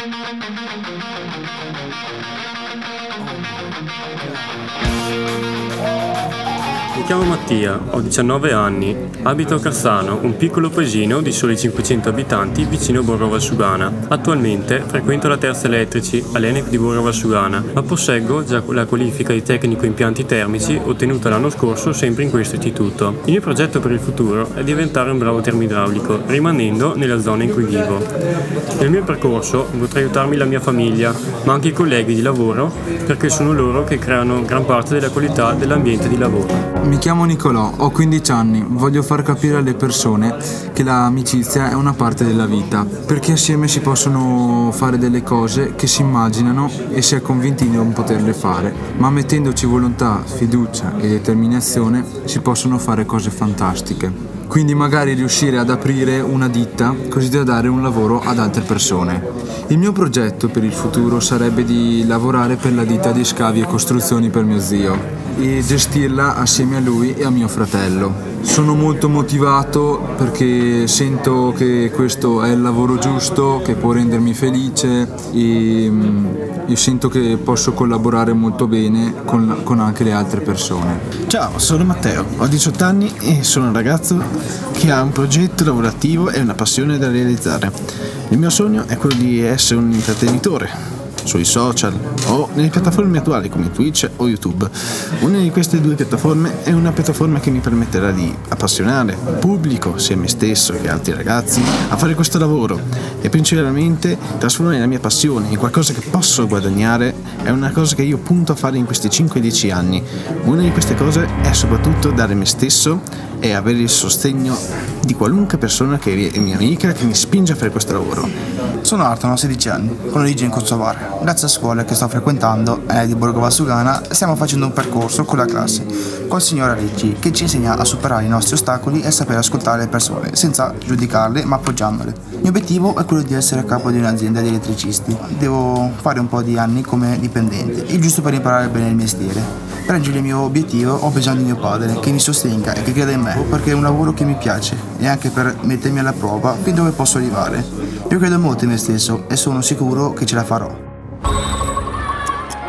Oh, Carito. chiamo Mattia, ho 19 anni, abito a Cassano, un piccolo paesino di soli 500 abitanti vicino a Borgo Valsugana. Attualmente frequento la terza elettrici all'ENEC di Borgo Valsugana, ma posseggo già la qualifica di tecnico impianti termici ottenuta l'anno scorso sempre in questo istituto. Il mio progetto per il futuro è diventare un bravo termoidraulico, rimanendo nella zona in cui vivo. Nel mio percorso potrei aiutarmi la mia famiglia, ma anche i colleghi di lavoro, perché sono loro che creano gran parte della qualità dell'ambiente di lavoro. Mi chiamo Nicolò, ho 15 anni, voglio far capire alle persone che l'amicizia è una parte della vita, perché assieme si possono fare delle cose che si immaginano e si è convinti di non poterle fare, ma mettendoci volontà, fiducia e determinazione si possono fare cose fantastiche quindi magari riuscire ad aprire una ditta così da dare un lavoro ad altre persone. Il mio progetto per il futuro sarebbe di lavorare per la ditta di scavi e costruzioni per mio zio e gestirla assieme a lui e a mio fratello. Sono molto motivato perché sento che questo è il lavoro giusto, che può rendermi felice e mm, io sento che posso collaborare molto bene con, con anche le altre persone. Ciao, sono Matteo, ho 18 anni e sono un ragazzo che ha un progetto lavorativo e una passione da realizzare. Il mio sogno è quello di essere un intrattenitore, sui social o nelle piattaforme attuali come Twitch o YouTube. Una di queste due piattaforme è una piattaforma che mi permetterà di appassionare il pubblico, sia me stesso che altri ragazzi, a fare questo lavoro e principalmente trasformare la mia passione in qualcosa che posso guadagnare è una cosa che io punto a fare in questi 5-10 anni. Una di queste cose è soprattutto dare me stesso e avere il sostegno di qualunque persona che è mia amica che mi spinge a fare questo lavoro. Sono Arton, ho 16 anni, con origine in Kosovar. Grazie a scuola che sto frequentando, è di Borgo Valsugana, stiamo facendo un percorso con la classe, col signor Ricci, che ci insegna a superare i nostri ostacoli e sapere ascoltare le persone, senza giudicarle ma appoggiandole. Il mio obiettivo è quello di essere a capo di un'azienda di elettricisti. Devo fare un po' di anni come dipendente, il giusto per imparare bene il mestiere. Per raggiungere il mio obiettivo ho bisogno di mio padre che mi sostenga e che creda in me, perché è un lavoro che mi piace e anche per mettermi alla prova fin dove posso arrivare. Io credo molto in me stesso e sono sicuro che ce la farò.